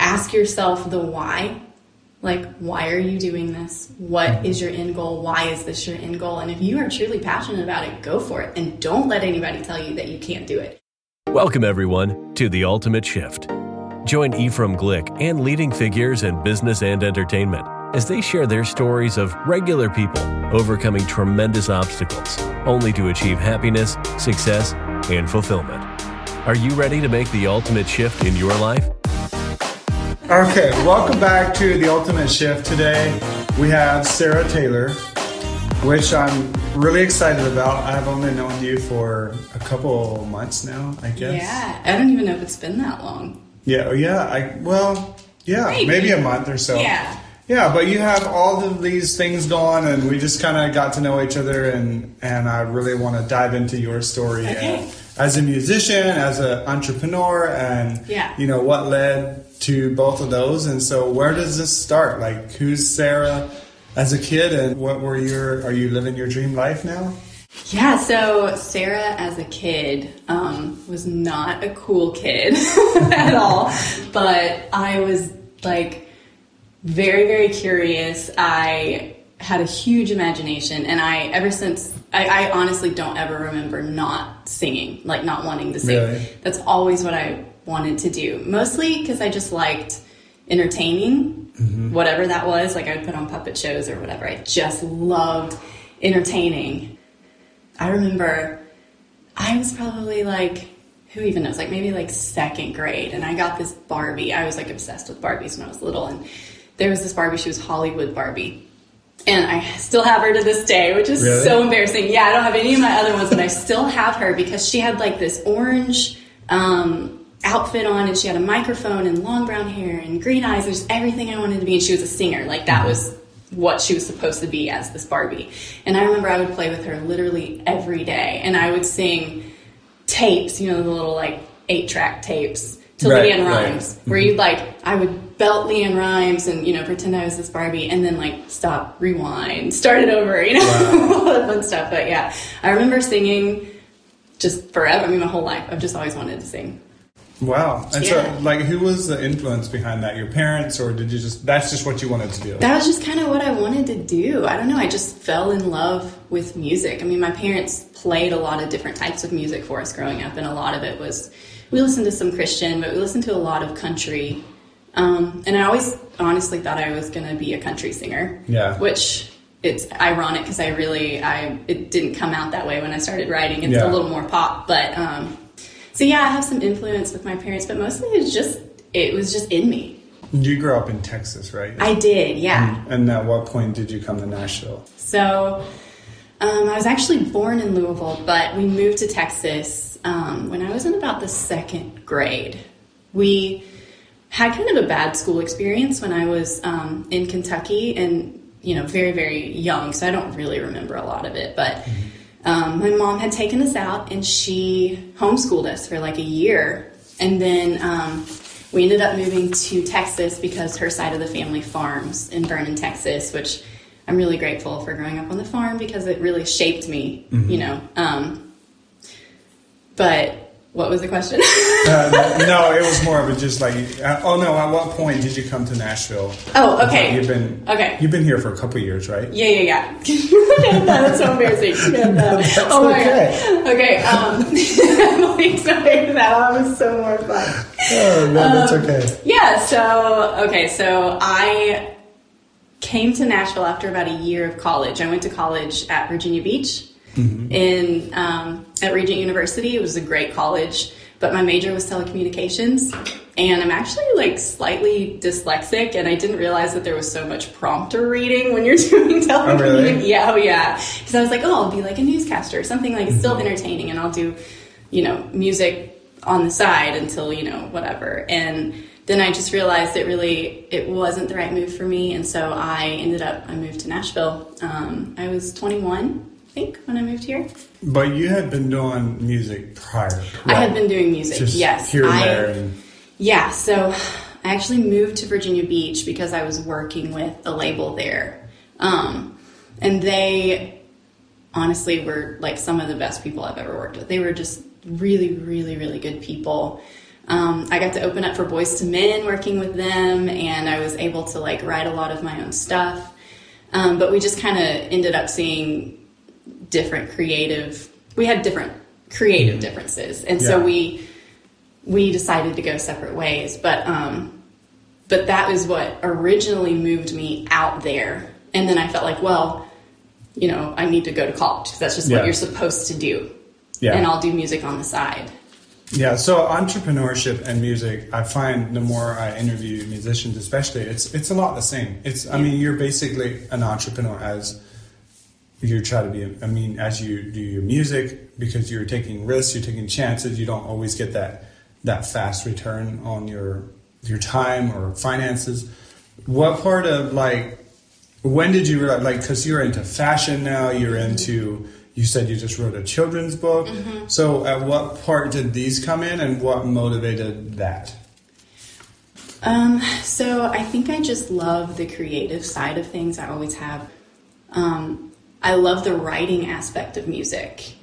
ask yourself the why. Like, why are you doing this? What mm-hmm. is your end goal? Why is this your end goal? And if you are truly passionate about it, go for it. And don't let anybody tell you that you can't do it. Welcome, everyone, to The Ultimate Shift. Join Ephraim Glick and leading figures in business and entertainment as they share their stories of regular people overcoming tremendous obstacles only to achieve happiness, success, and fulfillment. Are you ready to make the ultimate shift in your life? Okay, welcome back to the Ultimate Shift. Today we have Sarah Taylor, which I'm really excited about. I've only known you for a couple months now, I guess. Yeah, I don't even know if it's been that long. Yeah, oh, yeah. I well, yeah, Maybe. maybe, a month or so. Yeah. Yeah, but you have all of these things going, and we just kind of got to know each other, and and I really want to dive into your story Okay. and as a musician, as an entrepreneur, and Yeah. you know what led to both of those. And so, where does this start? Like, who's Sarah as a kid, and what were your? Are you living your dream life now? Yeah, so Sarah as a kid um, was not a cool kid at all, but I was like very, very curious. I had a huge imagination, and I, ever since, I, I honestly don't ever remember not singing, like not wanting to sing. Really? That's always what I wanted to do, mostly because I just liked entertaining, whatever that was. Like I would put on puppet shows or whatever. I just loved entertaining. I remember I was probably like, who even knows, like maybe like second grade, and I got this Barbie. I was like obsessed with Barbies when I was little, and there was this Barbie. She was Hollywood Barbie. And I still have her to this day, which is Really? so embarrassing. Yeah, I don't have any of my other ones, but I still have her because she had like this orange um, outfit on, and she had a microphone and long brown hair and green eyes, and just everything I wanted to be. And she was a singer. Like that was what she was supposed to be as this Barbie. And I remember I would play with her literally every day, and I would sing tapes, you know, the little like eight track tapes to Right, LeAnn right. Rimes, where you'd like, I would belt LeAnn Rimes and, you know, pretend I was this Barbie and then like stop, rewind, start it over, you know, all that fun stuff. But yeah, I remember singing just forever. I mean, my whole life. I've just always wanted to sing. Wow. And Yeah. so, like, who was the influence behind that? Your parents, or did you just? That's just what you wanted to do. That was just kind of what I wanted to do. I don't know. I just fell in love with music. I mean, my parents played a lot of different types of music for us growing up, and a lot of it was we listened to some Christian, but we listened to a lot of country. Um, and I always honestly thought I was going to be a country singer. Yeah. Which it's ironic because I really I it didn't come out that way when I started writing. It's Yeah. a little more pop, but um, so yeah, I have some influence with my parents, but mostly it's just it was just in me. You grew up in Texas, right? I did, yeah. and at what point did you come to Nashville? So um, I was actually born in Louisville, but we moved to Texas um, when I was in about the second grade. We had kind of a bad school experience when I was um, in Kentucky and, you know, very, very young, so I don't really remember a lot of it. But um, my mom had taken us out and she homeschooled us for like a year. And then um, we ended up moving to Texas because her side of the family farms in Vernon, Texas, which I'm really grateful for growing up on the farm because it really shaped me, you know. Um, but what was the question? Uh, no, it was more of a just like. Uh, oh no! At what point did you come to Nashville? oh, okay. You've been Okay. You've been here for a couple years, right? Yeah, yeah, yeah. That's so embarrassing. oh my okay. god. Okay. Um, not into that. I was so mortified. Oh no, that's Um, okay. Yeah. So okay. So I came to Nashville after about a year of college. I went to college at Virginia Beach in um, at Regent University. It was a great college, but my major was telecommunications, and I'm actually like slightly dyslexic, and I didn't realize that there was so much prompter reading when you're doing telecommunications. really? Yeah, oh yeah. Because I was like, oh, I'll be like a newscaster, something like still entertaining, and I'll do, you know, music on the side until you know whatever. And then I just realized it really it wasn't the right move for me, and so I ended up I moved to Nashville. Um, I was 21, I think, when I moved here. But you had been doing music prior. I had been doing music. just yes, here and I, there, and Yeah, so I actually moved to Virginia Beach because I was working with a label there. Um, and they honestly were like some of the best people I've ever worked with. They were just really, really, really good people. Um, I got to open up for Boyz II Men working with them, and I was able to like write a lot of my own stuff. Um, but we just kind of ended up seeing different creative. We had different creative differences, and so we we decided to go separate ways. But um, but that was what originally moved me out there, and then I felt like, well, you know, I need to go to college 'cause that's just Yeah. what you're supposed to do, Yeah. and I'll do music on the side. Yeah, so entrepreneurship and music, I find the more I interview musicians, especially, it's it's a lot the same. It's I mean, you're basically an entrepreneur as you try to be. I mean, as you do your music, because you're taking risks, you're taking chances. You don't always get that that fast return on your your time or finances. What part of like when did you realize like because you're into fashion now, you're into you said you just wrote a children's book. So at what part did these come in, and what motivated that? Um, so I think I just love the creative side of things. I always have. Um, I love the writing aspect of music.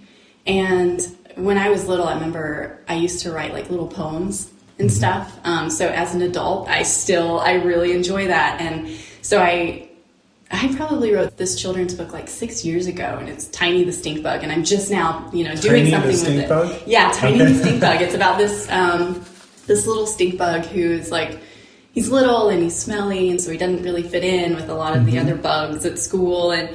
And when I was little, I remember I used to write like little poems and stuff. Um, so as an adult, I still I really enjoy that. And so I I probably wrote this children's book like six years ago, and it's Tiny the Stink Bug, and I'm just now, you know, doing Tiny something with it. Bug? Yeah, Tiny Okay. the Stink Bug. It's about this um, this little stink bug who's like he's little and he's smelly, and so he doesn't really fit in with a lot of the other bugs at school, and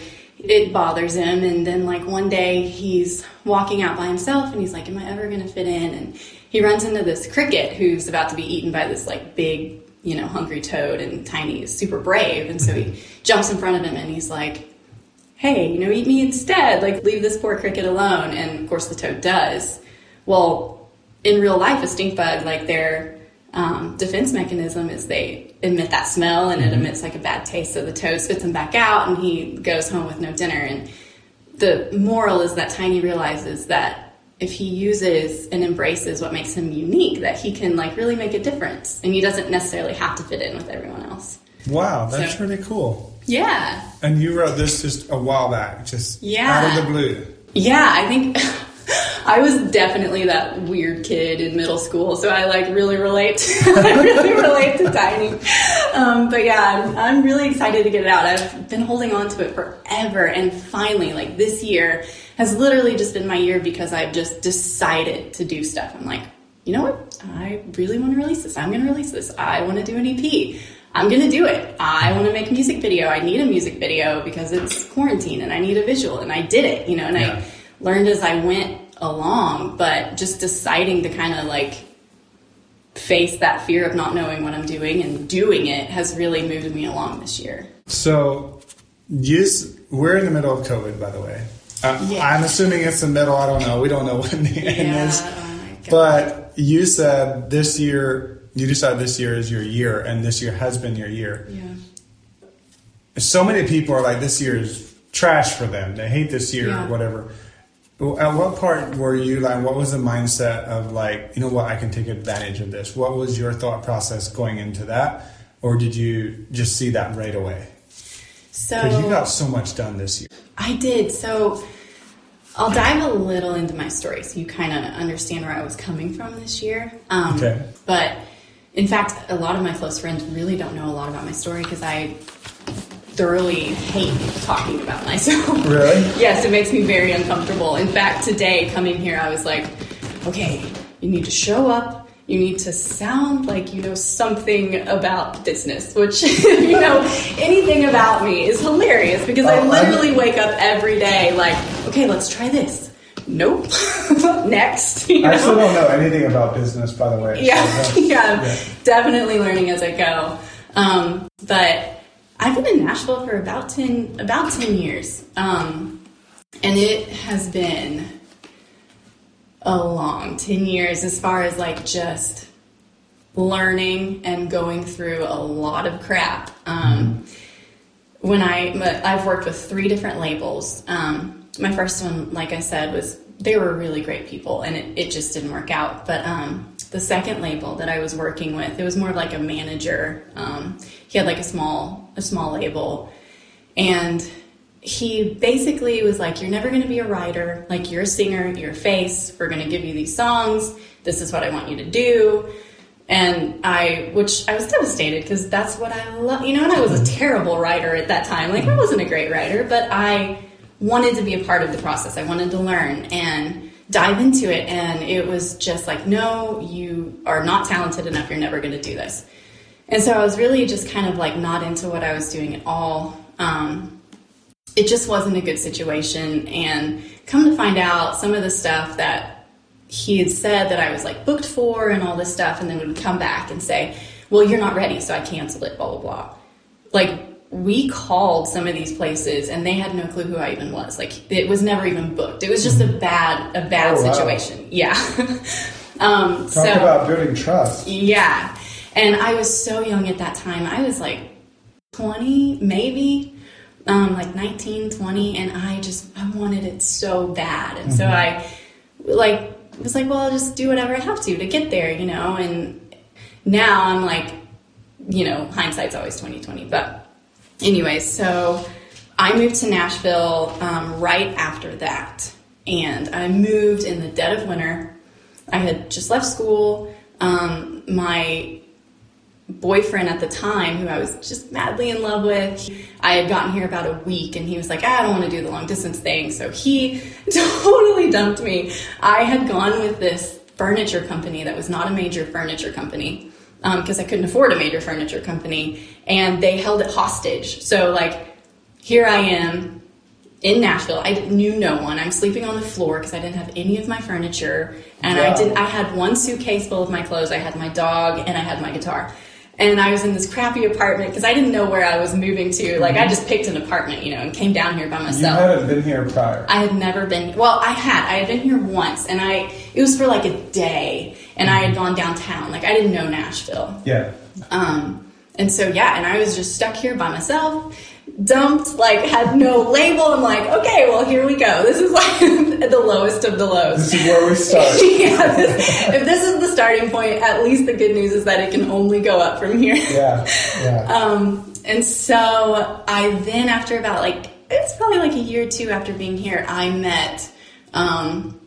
it bothers him. And then like one day he's walking out by himself, and he's like, "Am I ever going to fit in?" And he runs into this cricket who's about to be eaten by this like big, you know, hungry toad, and Tiny is super brave, and so he jumps in front of him, and he's like hey, you know, eat me instead. Like, leave this poor cricket alone. And of course, the toad does. Well, in real life, a stink bug, like their um, defense mechanism is they emit that smell and it emits like a bad taste. So the toad spits him back out and he goes home with no dinner. And the moral is that Tiny realizes that if he uses and embraces what makes him unique, that he can like really make a difference. And he doesn't necessarily have to fit in with everyone else. Wow, that's So- really cool. Yeah. And you wrote this just a while back, just Yeah. out of the blue. Yeah, I think I was definitely that weird kid in middle school, so I like really relate. I really relate to Tiny. Um, but yeah, I'm, I'm really excited to get it out. I've been holding on to it forever, and finally, like this year has literally just been my year because I've just decided to do stuff. I'm like, you know what? I really want to release this. I'm going to release this. I want to do an EP. I'm going to do it. I want to make a music video. I need a music video because it's quarantine and I need a visual. And I did it, you know, and Yeah. I learned as I went along, but just deciding to kind of like face that fear of not knowing what I'm doing and doing it has really moved me along this year. So, you, s- we're in the middle of COVID, by the way. Uh, Yeah. I'm assuming it's the middle. I don't know. We don't know when the end is. oh. But you said this year, you decided this year is your year, and this year has been your year. yeah. So many people are like, this year is trash for them. They hate this year Yeah. or whatever. At what part were you like, what was the mindset of like, you know what, I can take advantage of this? What was your thought process going into that? Or did you just see that right away? So Because you got so much done this year. I did. So I'll dive a little into my story so you kind of understand where I was coming from this year. Um, Okay. But in fact, a lot of my close friends really don't know a lot about my story because I thoroughly hate talking about myself. Really? yes, it makes me very uncomfortable. In fact, today coming here, I was like, okay, you need to show up. You need to sound like you know something about business, which, you know, anything about me is hilarious because I Oh, I- literally wake up every day like, okay, let's try this. Nope. Next. you I still don't know anything about business, by the way. yeah, So, yeah, Yeah. definitely learning as I go. Um, but I've been in Nashville for about ten about ten years, um, and it has been a long ten years as far as like just learning and going through a lot of crap. Um, when I I've worked with three different labels. Um, my first one, like I said, was they were really great people, and it, it just didn't work out. But um, the second label that I was working with, it was more of like a manager. Um, he had like a small a small label, and he basically was like, "You're never going to be a writer. Like you're a singer, you're a face. We're going to give you these songs. this is what I want you to do. And I, which I was devastated because that's what I love, you know, and I was a mm-hmm. terrible writer at that time. Like, I wasn't a great writer, but I wanted to be a part of the process. I wanted to learn and dive into it. And it was just like, no, you are not talented enough. You're never going to do this. And so I was really just kind of like not into what I was doing at all. Um, it just wasn't a good situation. And come to find out, some of the stuff that he had said that I was like booked for and all this stuff, and then would come back and say, Well, you're not ready, so I canceled it, blah, blah, blah. Like, we called some of these places and they had no clue who I even was. Like, it was never even booked. It was just a bad, a bad Oh, wow. situation. Yeah. um, Talk so, about building trust. yeah. And I was so young at that time. I was like 20, maybe, um, like 19, 20. And I just, I wanted it so bad. And so I, like, was like, well, I'll just do whatever I have to to get there, you know? And now I'm like, you know, hindsight's always 2020. But, anyway, so I moved to Nashville um, right after that. And I moved in the dead of winter. I had just left school. Um, my boyfriend at the time, who I was just madly in love with, I had gotten here about a week and he was like, ah, I don't want to do the long distance thing. So he totally dumped me. I had gone with this furniture company that was not a major furniture company um, because I couldn't afford a major furniture company and they held it hostage. So, like, here I am in Nashville. I knew no one. I'm sleeping on the floor because I didn't have any of my furniture, and I Wow. did. I had one suitcase full of my clothes. I had my dog, and I had my guitar. And I was in this crappy apartment because I didn't know where I was moving to. Like I just picked an apartment, you know, and came down here by myself. You hadn't been here prior. I had never been. Well, I had. I had been here once, and I. It was for like a day, and I had gone downtown. Like I didn't know Nashville. yeah. Um, and so yeah, and I was just stuck here by myself, dumped, like had no label. I'm like, okay, well here we go. This is like the lowest of the lows. This is where we start. yeah, this, if this is the starting point, at least the good news is that it can only go up from here. Yeah. Yeah. Um, and so I then, after about like, it's probably like a year or two after being here, I met um,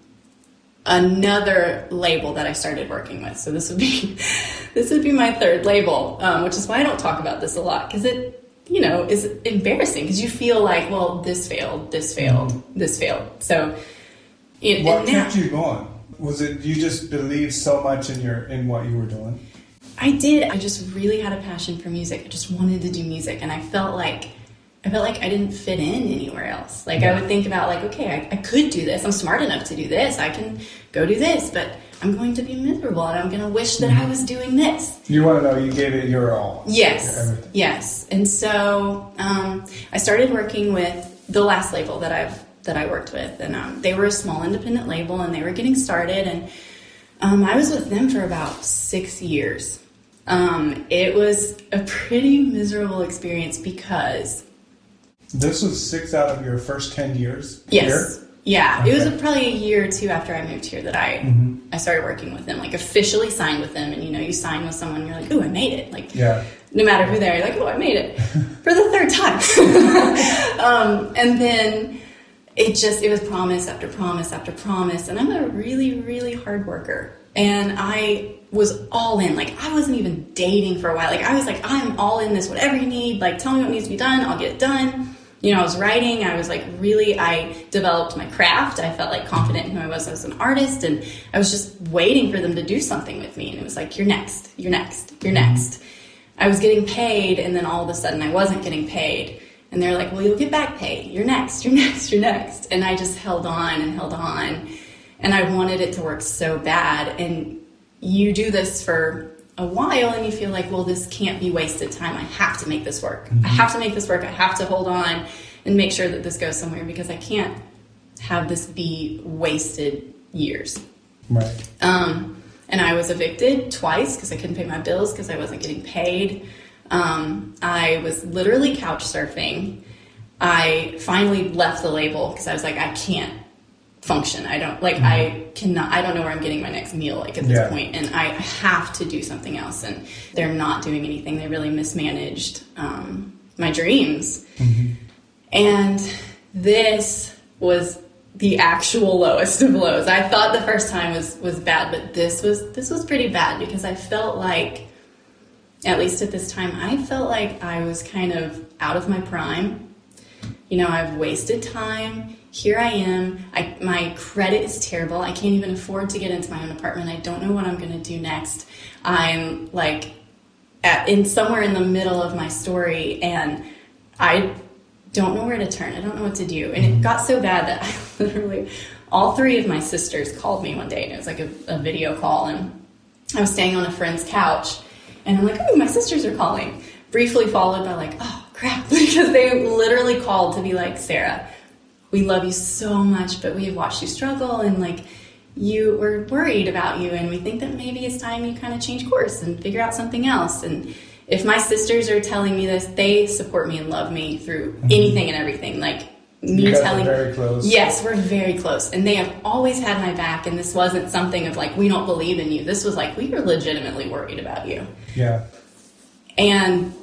another label that I started working with. So this would be this would be my third label, um, which is why I don't talk about this a lot because it you know is embarrassing because you feel like well this failed, this failed, mm-hmm. this failed. So it, what kept you going? Was it you just believed so much in your in what you were doing? I did. I just really had a passion for music. I just wanted to do music, and I felt like I felt like I didn't fit in anywhere else. Like I would think about like, okay, I, I could do this. I'm smart enough to do this. I can go do this, but I'm going to be miserable, and I'm going to wish that I was doing this. You want to know you gave it your all. Yes, Everything. yes. And so um, I started working with the last label that I've that I worked with, and um, they were a small independent label, and they were getting started, and um, I was with them for about six years. Um, it was a pretty miserable experience because This was six out of your first ten years. yes, Here? Yeah, it was Okay. probably a year or two after I moved here that I I started working with them, like officially signed with them, and you know, you sign with someone, you're like, oh, I made it, like Yeah. no matter who they are, you're like, oh, I made it for the third time. um, and then it just, it was promise after promise after promise. And I'm a really, really hard worker. And I was all in. Like, I wasn't even dating for a while. Like, I was like, I'm all in this, whatever you need. Like, tell me what needs to be done, I'll get it done. You know, I was writing. I was like, really, I developed my craft. I felt like confident in who I was as an artist. And I was just waiting for them to do something with me. And it was like, you're next, you're next, you're mm-hmm. next. I was getting paid, and then all of a sudden I wasn't getting paid. And they're like, well, you'll get back pay. You're next, you're next, you're next. And I just held on and held on. And I wanted it to work so bad. And you do this for a while and you feel like, well, this can't be wasted time. I have to make this work. I have to make this work. I have to hold on and make sure that this goes somewhere because I can't have this be wasted years. Right. Um, and I was evicted twice because I couldn't pay my bills because I wasn't getting paid. Um, I was literally couch surfing. I finally left the label because I was like, I can't function. I don't like. I cannot. I don't know where I'm getting my next meal like at this Yeah. point, and I have to do something else. And they're not doing anything. They really mismanaged um, my dreams. And this was the actual lowest of lows. I thought the first time was was bad, but this was this was pretty bad because I felt like at least at this time I felt like I was kind of out of my prime. You know, I've wasted time. Here I am. I, my credit is terrible. I can't even afford to get into my own apartment. I don't know what I'm going to do next. I'm like at, in somewhere in the middle of my story and I don't know where to turn. I don't know what to do. And it mm-hmm. got so bad that I literally, all three of my sisters called me one day, and it was like a, a video call, and I was staying on a friend's couch, and I'm like, oh, my sisters are calling. Briefly followed by like, oh crap, because they literally called to be like, Sarah, we love you so much, but we have watched you struggle, and like, you we're worried about you, and we think that maybe it's time you kind of change course and figure out something else, and if my sisters are telling me this, they support me and love me through mm-hmm. anything and everything. Like me telling very close. Yes, we're very close. And they have always had my back and this wasn't something of like we don't believe in you. This was like we are legitimately worried about you. Yeah. And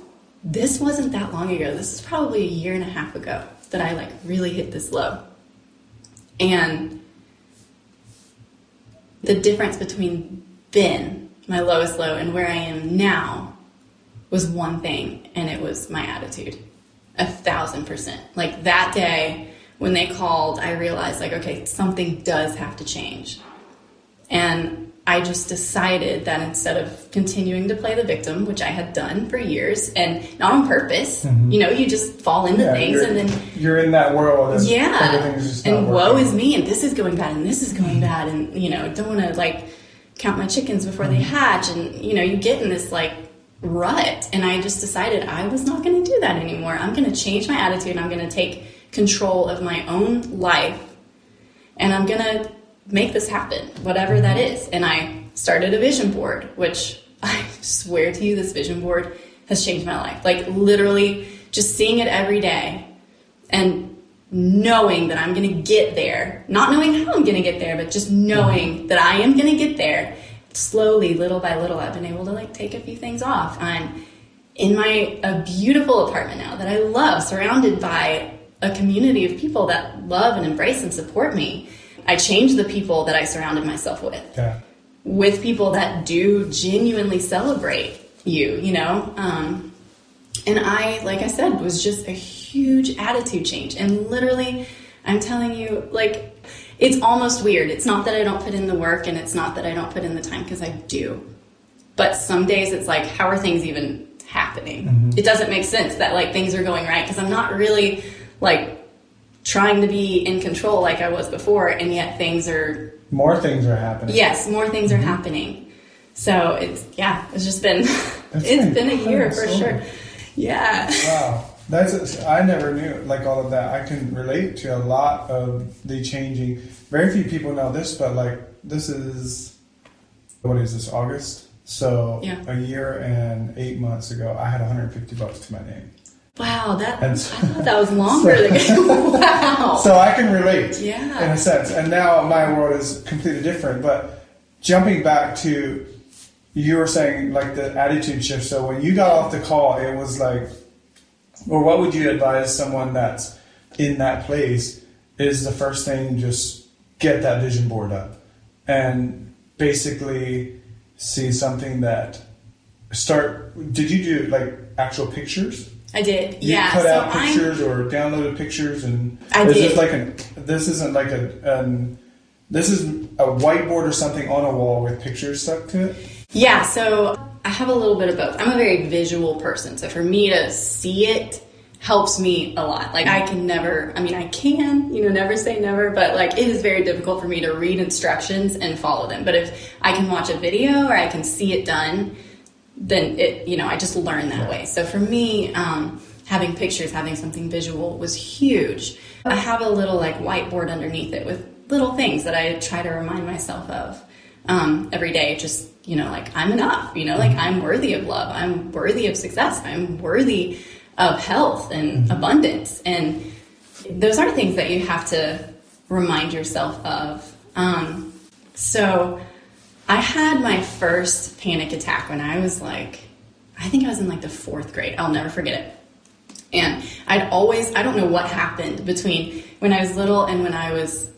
this wasn't that long ago. This is probably a year and a half ago that I like really hit this low. And the difference between then, my lowest low, and where I am now was one thing, and it was my attitude. A thousand percent. Like that day when they called, I realized, like, okay, something does have to change. And I just decided that instead of continuing to play the victim, which I had done for years and not on purpose, mm-hmm. you know, you just fall into yeah, things and then you're in that world. And yeah. and woe is me and this is going bad and this is going mm-hmm. bad. And, you know, don't want to like count my chickens before mm-hmm. they hatch. And, you know, you get in this like rut. And I just decided I was not going to do that anymore. I'm going to change my attitude. I'm going to take control of my own life. And I'm going to make this happen, whatever that is. And I started a vision board, which I swear to you, this vision board has changed my life. Like literally just seeing it every day and knowing that I'm going to get there, not knowing how I'm going to get there, but just knowing mm-hmm. that I am going to get there slowly, little by little, I've been able to like take a few things off. I'm in my a beautiful apartment now that I love, surrounded by a community of people that love and embrace and support me. I changed the people that I surrounded myself with. Yeah. With people that do genuinely celebrate you, you know? Um, and I, like I said, was just a huge attitude change. And literally, I'm telling you, like, it's almost weird. It's not that I don't put in the work and it's not that I don't put in the time because I do. But some days it's like, how are things even happening? Mm-hmm. It doesn't make sense that like things are going right because I'm not really like trying to be in control like I was before and yet things are more things are happening. Yes, more things mm-hmm. are happening. So it's yeah, it's just been it's been a year for sure. Yeah. Wow. That's I never knew like all of that. I can relate to a lot of the changing. Very few people know this, but like this is what is this August? So yeah. a year and eight months ago, I had 150 bucks to my name. Wow, that so, I thought that was longer. So, wow. So I can relate, yeah, in a sense. And now my world is completely different. But jumping back to you were saying like the attitude shift. So when you got off the call, it was like or what would you advise someone that's in that place is the first thing just get that vision board up and basically see something that start did you do like actual pictures I did. You yeah. cut so out pictures I'm, or downloaded pictures, and I is did. this like an? This isn't like a. Um, this is a whiteboard or something on a wall with pictures stuck to it. Yeah. So I have a little bit of both. I'm a very visual person, so for me to see it helps me a lot. Like I can never, I mean, I can, you know, never say never, but like it is very difficult for me to read instructions and follow them. But if I can watch a video or I can see it done, then it, you know, I just learn that way. So for me, um, having pictures, having something visual was huge. I have a little like whiteboard underneath it with little things that I try to remind myself of um, every day. Just you know, like I'm enough, you know, like I'm worthy of love, I'm worthy of success, I'm worthy of health and mm-hmm. abundance. And those are things that you have to remind yourself of. Um, so I had my first panic attack when I was like, I think I was in like the fourth grade. I'll never forget it. And I'd always, I don't know what happened between when I was little and when I was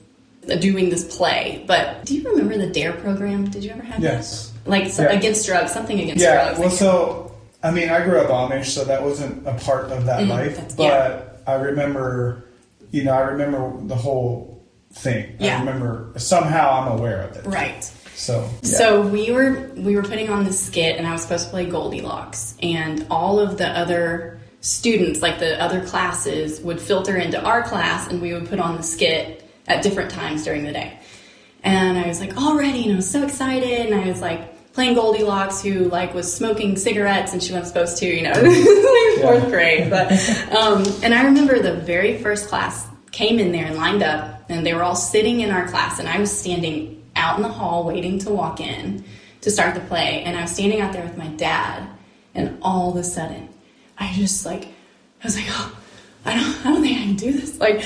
doing this play. But do you remember the DARE program? Did you ever have Yes. that? Like so, Yeah. against drugs, something against Yeah, drugs. well, like- so I mean, I grew up Amish, so that wasn't a part of that Mhm, life. But yeah. I remember, you know, I remember the whole thing. Yeah. I remember somehow I'm aware of it. right. So, yeah. So we were we were putting on this skit, and I was supposed to play Goldilocks, and all of the other students, like the other classes, would filter into our class, and we would put on the skit at different times during the day. And I was like all ready, and I was so excited, and I was like playing Goldilocks, who like was smoking cigarettes, and she wasn't supposed to, you know, like fourth grade. But um, and I remember the very first class came in there and lined up, and they were all sitting in our class, and I was standing out in the hall waiting to walk in to start the play, and I was standing out there with my dad, and all of a sudden, I just like I was like, oh, I don't, I don't think I can do this. Like,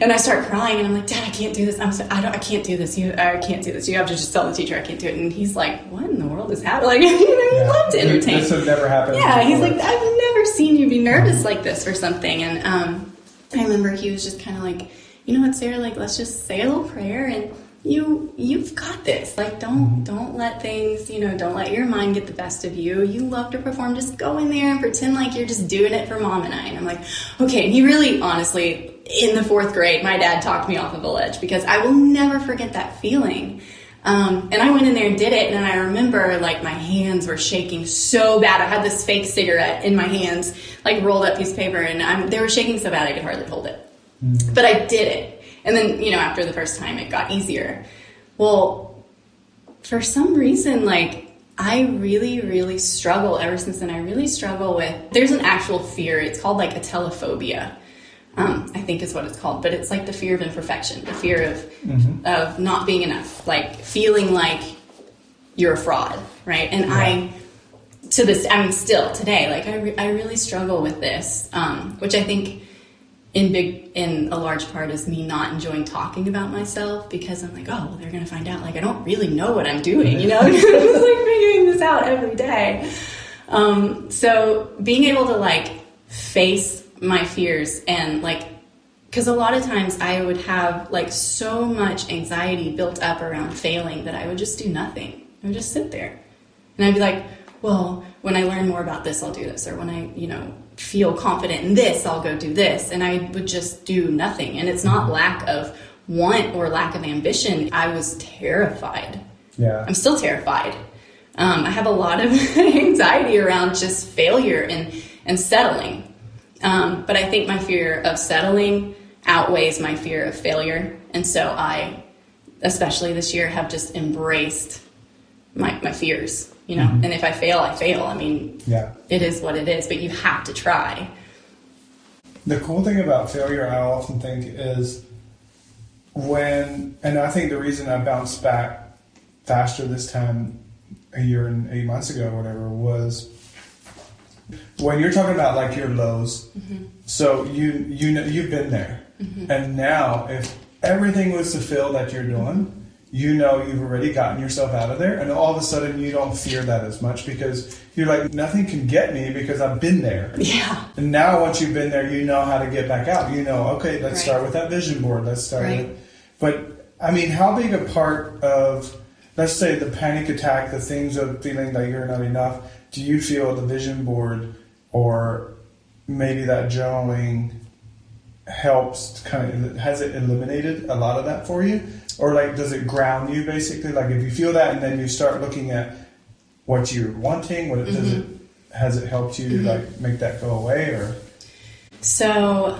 and I start crying, and I'm like, Dad, I can't do this. I'm so, I don't, I can't do this. You, I can't do this. You have to just tell the teacher I can't do it. And he's like, What in the world is happening? Like, you know, Yeah. you love to entertain. This had never happened. Yeah, he's like, I've never seen you be nervous like this for something. And um, I remember he was just kind of like, you know what, Sarah, like, let's just say a little prayer and you you've got this. Like, don't don't let things, you know, don't let your mind get the best of you. You love to perform. Just go in there and pretend like you're just doing it for mom and I. And I'm like, okay. And he really, honestly, in the fourth grade, my dad talked me off of a ledge because I will never forget that feeling. Um, and I went in there and did it, and I remember like my hands were shaking so bad. I had this fake cigarette in my hands, like rolled up piece of paper, and I'm, they were shaking so bad I could hardly hold it. But I did it, and then you know after the first time it got easier. Well, for some reason, like I really, really struggle ever since then. I really struggle with. There's an actual fear. It's called like atelophobia. Um, I think is what it's called, but it's like the fear of imperfection, the fear of of not being enough, like feeling like you're a fraud, right? And I, to this, I mean, still today, like I, re- I really struggle with this, um, which I think in big, in a large part is me not enjoying talking about myself because I'm like, oh, well, they're gonna find out, like I don't really know what I'm doing, you know? I'm like figuring this out every day. Um, so being able to like face my fears and like because a lot of times I would have like so much anxiety built up around failing that I would just do nothing. I would just sit there. And I'd be like, well, when I learn more about this, I'll do this. Or when I, you know, feel confident in this, I'll go do this. And I would just do nothing. And it's not lack of want or lack of ambition. I was terrified. yeah. I'm still terrified. Um, I have a lot of anxiety around just failure and, and settling. Um, but I think my fear of settling outweighs my fear of failure. And so I, especially this year, have just embraced my, my fears, you know. Mm-hmm. And if I fail, I fail. I mean, Yeah. it is what it is, but you have to try. The cool thing about failure, I often think, is when, and I think the reason I bounced back faster this time, a year and eight months ago, or whatever, was when you're talking about like your lows. Mm-hmm. So you you know you've been there, mm-hmm. and now if everything was to fail that you're doing. You know you've already gotten yourself out of there, and all of a sudden you don't fear that as much because you're like nothing can get me because I've been there. Yeah. And now, once you've been there, you know how to get back out. You know, okay, let's Right. start with that vision board. Let's start Right. with. But I mean, how big a part of, let's say, the panic attack, the things of feeling that you're not enough, do you feel the vision board or maybe that journaling helps kind of has it eliminated a lot of that for you? Or like does it ground you basically? Like if you feel that and then you start looking at what you're wanting what it does it has it helped you like make that go away or? So,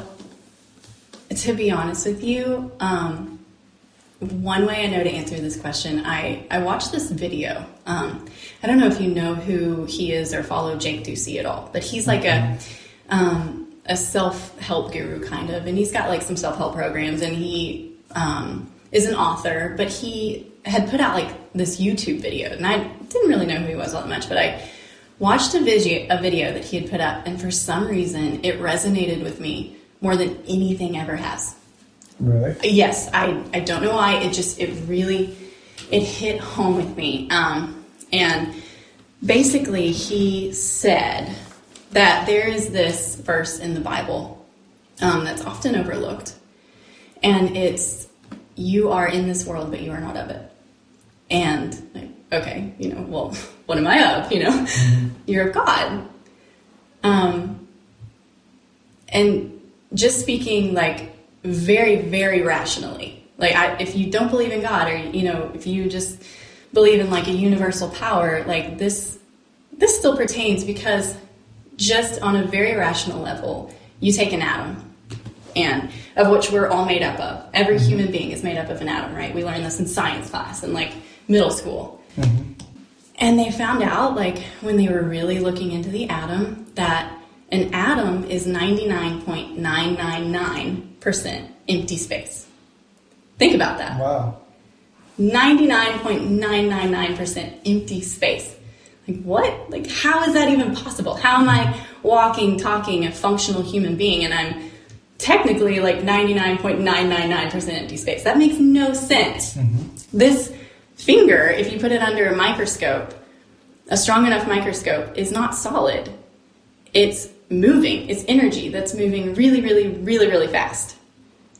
to be honest with you, um, one way I know to answer this question, I, I watched this video. Um, I don't know if you know who he is or follow Jake Ducey at all, but he's like a um, a self help guru kind of, and he's got like some self help programs, and he um, is an author, but he had put out like this YouTube video, and I didn't really know who he was all that much, but I watched a video a video that he had put up, and for some reason it resonated with me more than anything ever has. really Yes, I, I don't know why. It just, it really, it hit home with me. Um, and basically, he said that there is this verse in the Bible um, that's often overlooked. And it's, you are in this world, but you are not of it. And like, okay, you know, well, what am I of? You know, mm-hmm. you're of God. Um, and just speaking like very, very rationally. Like, I, if you don't believe in God, or you know, if you just believe in like a universal power, like this, this still pertains because just on a very rational level, you take an atom, and of which we're all made up of. Every mm-hmm. human being is made up of an atom, right? We learned this in science class in like middle school. Mm-hmm. And they found out, like, when they were really looking into the atom, that an atom is 99.999% empty space. Think about that. Wow. 99.999% empty space. Like, what? Like, how is that even possible? How am I walking, talking, a functional human being, and I'm technically like 99.999% empty space? That makes no sense. Mm-hmm. This finger, if you put it under a microscope, a strong enough microscope, is not solid. It's moving. It's energy that's moving really, really, really, really fast.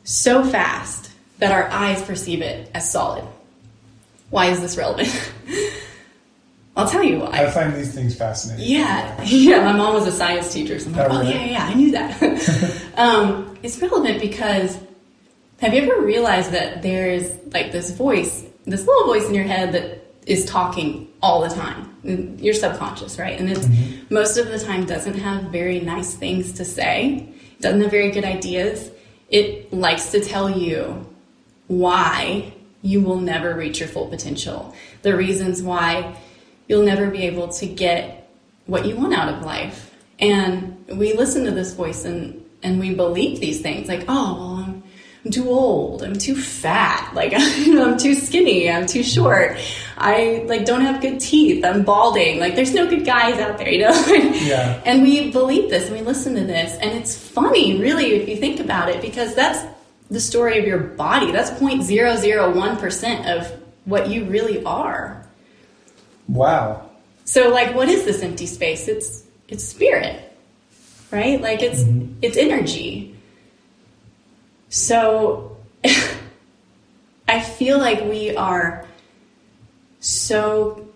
So fast that our eyes perceive it as solid. Why is this relevant? I'll tell you why. I find these things fascinating. Yeah, yeah. My mom was a science teacher, so I'm like, oh, yeah, yeah, I knew that. um, it's relevant because have you ever realized that there's like this voice, this little voice in your head that is talking all the time? Your subconscious, right? And it's mm-hmm. most of the time doesn't have very nice things to say, doesn't have very good ideas. It likes to tell you why you will never reach your full potential, the reasons why you'll never be able to get what you want out of life. And we listen to this voice and, and we believe these things like, oh, well, I'm, I'm too old, I'm too fat, like I'm too skinny, I'm too short, I like don't have good teeth, I'm balding, like there's no good guys out there, you know? yeah. And we believe this and we listen to this, and it's funny, really, if you think about it, because that's the story of your body. That's 0.001% of what you really are. Wow. So like what is this empty space? It's it's spirit. Right? Like it's mm-hmm. it's energy. So I feel like we are so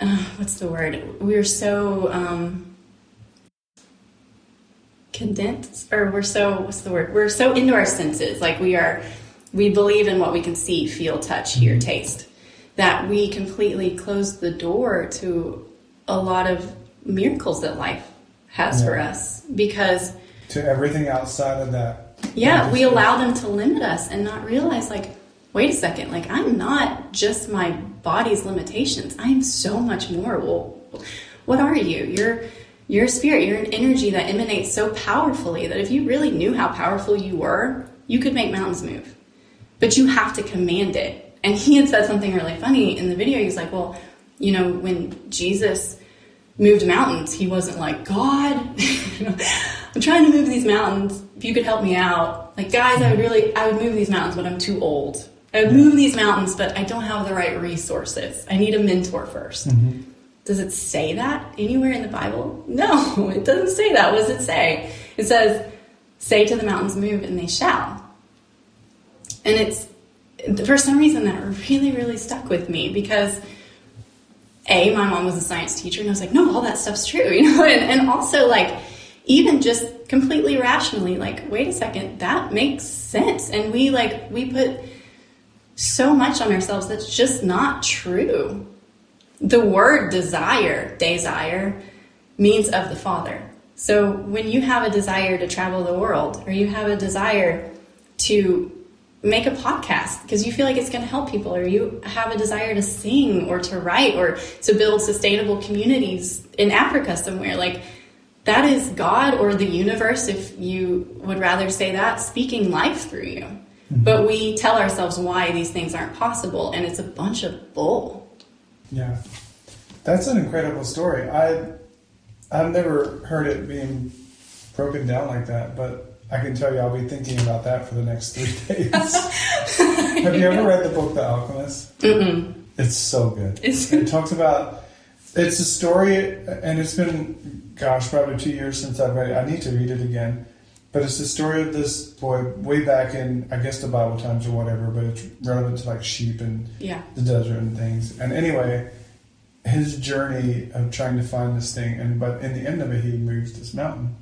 uh, what's the word? We're so um, condensed, or we're so what's the word? We're so into our senses. Like we are, we believe in what we can see, feel, touch, hear, mm-hmm. taste that we completely close the door to a lot of miracles that life has yeah. for us. Because to everything outside of that. Yeah we allow them to limit us and not realize like wait a second like i'm not just my body's limitations. I'm so much more. Well what are you? You're you're a spirit. You're an energy that emanates so powerfully that if you really knew how powerful you were you could make mountains move. But you have to command it and he had said something really funny in the video. He's like, well, you know, when Jesus moved mountains, he wasn't like, God, I'm trying to move these mountains. If you could help me out. Like, guys, I would really, I would move these mountains, but I'm too old. I would move these mountains, but I don't have the right resources. I need a mentor 1st mm-hmm. Does it say that anywhere in the Bible? No, it doesn't say that. What does it say? It says, say to the mountains, move, and they shall. And it's for some reason that really, really stuck with me because a my mom was a science teacher and I was like, no, all that stuff's true, you know, and, and also like even just completely rationally, like, wait a second, that makes sense. And we like we put so much on ourselves that's just not true. The word desire, desire, means of the Father. So when you have a desire to travel the world or you have a desire to make a podcast because you feel like it's going to help people or you have a desire to sing or to write or to build sustainable communities in Africa somewhere. Like that is God or the universe if you would rather say that speaking life through you. Mm-hmm. but we tell ourselves why these things aren't possible and it's a bunch of bull. Yeah. That's an incredible story. I I've never heard it being broken down like that but I can tell you I'll be thinking about that for the next three days. Have you ever read the book The Alchemist? Mm-mm. It's so good. It's it talks about it's a story, and it's been gosh probably two years since I've read it. I need to read it again. but it's the story of this boy way back in, I guess, the Bible times or whatever, but it's relevant to like sheep and Yeah. the desert and things. And anyway, his journey of trying to find this thing, and but in the end of it, he moves this mountain,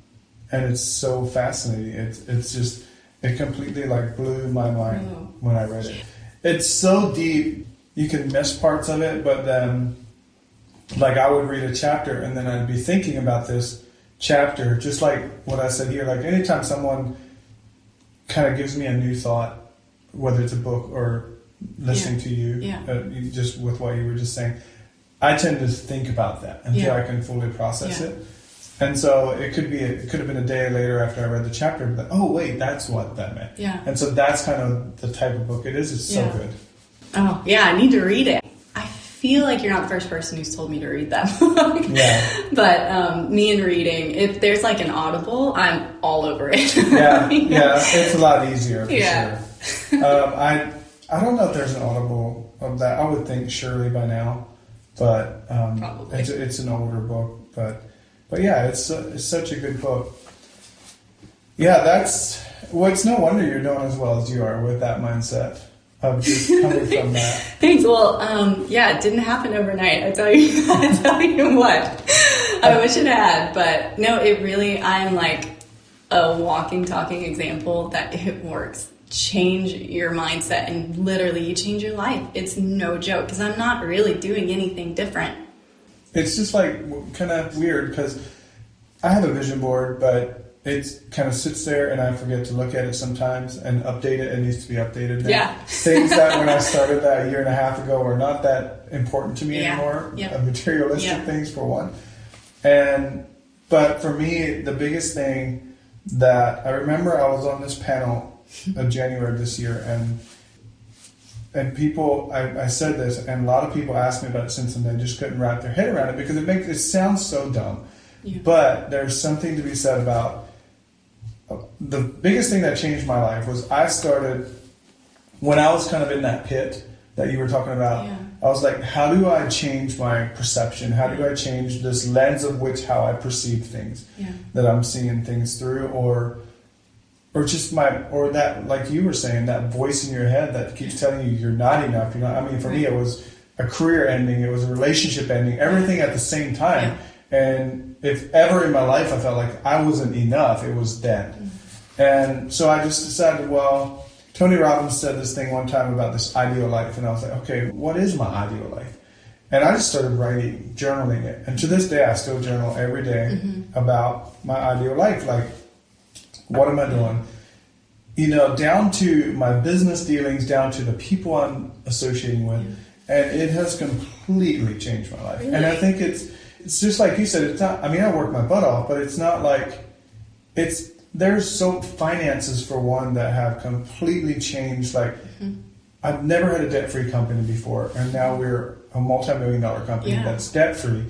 and it's so fascinating. It's it's just it completely like blew my mind Oh. when I read it. It's so deep, you can miss parts of it, but then like I would read a chapter and then I'd be thinking about this chapter, just like what I said here. Like anytime someone kind of gives me a new thought, whether it's a book or listening Yeah. to you, Yeah. uh, you- just with what you were just saying, I tend to think about that until Yeah. I can fully process it. And so it could be, it could have been a day later after I read the chapter, but oh wait, that's what that meant. Yeah. And so that's kind of the type of book it is. It's so Yeah. good. Oh, yeah, I need to read it. I feel like you're not the first person who's told me to read that book. Yeah. But um, me and reading, if there's like an audible, I'm all over it. yeah, yeah, it's a lot easier for Yeah. sure. Um, I I don't know if there's an audible of that. I would think surely by now, but um, Probably. it's it's an older book. But but yeah, it's uh, it's such a good book. Yeah, that's well. It's no wonder you're doing as well as you are with that mindset of just coming from that. Thanks. Well, um, yeah, it didn't happen overnight. I tell you, I tell you what. I wish it had, but no, it really. I'm like a walking, talking example that it works. Change your mindset, and literally, you change your life. It's no joke because I'm not really doing anything different. It's just like kind of weird because I have a vision board, but it kind of sits there and I forget to look at it sometimes and update it. It needs to be updated now. Yeah. Things that when I started that a year and a half ago are not that important to me Yeah. anymore. Yeah. Uh, materialistic Yeah. things for one. And but for me, the biggest thing that I remember I was on this panel in January this year and and people I, I said this and a lot of people asked me about it since and they just couldn't wrap their head around it because it makes it sounds so dumb Yeah. but there's something to be said about uh, the biggest thing that changed my life was i started when i was kind of in that pit that you were talking about Yeah. i was like how do i change my perception how do i change this lens of which how i perceive things Yeah. that i'm seeing things through or or just my or that like you were saying that voice in your head that keeps telling you you're not enough. You're not i mean for me it was a career ending. It was a relationship ending. Everything at the same time. And if ever in my life i felt like i wasn't enough it was then and so i just decided well tony robbins said this thing one time about this ideal life and i was like okay what is my ideal life? And i just started writing journaling it. And to this day i still journal every day mm-hmm. about my ideal life. Like what am I doing? You know, down to my business dealings, down to the people I'm associating with, and it has completely changed my life. And I think it's it's just like you said. It's not. I mean, I work my butt off, but it's not like it's. There's so finances for one that have completely changed. Like mm-hmm. I've never had a debt free company before, and now we're a multi million dollar company Yeah. that's debt free.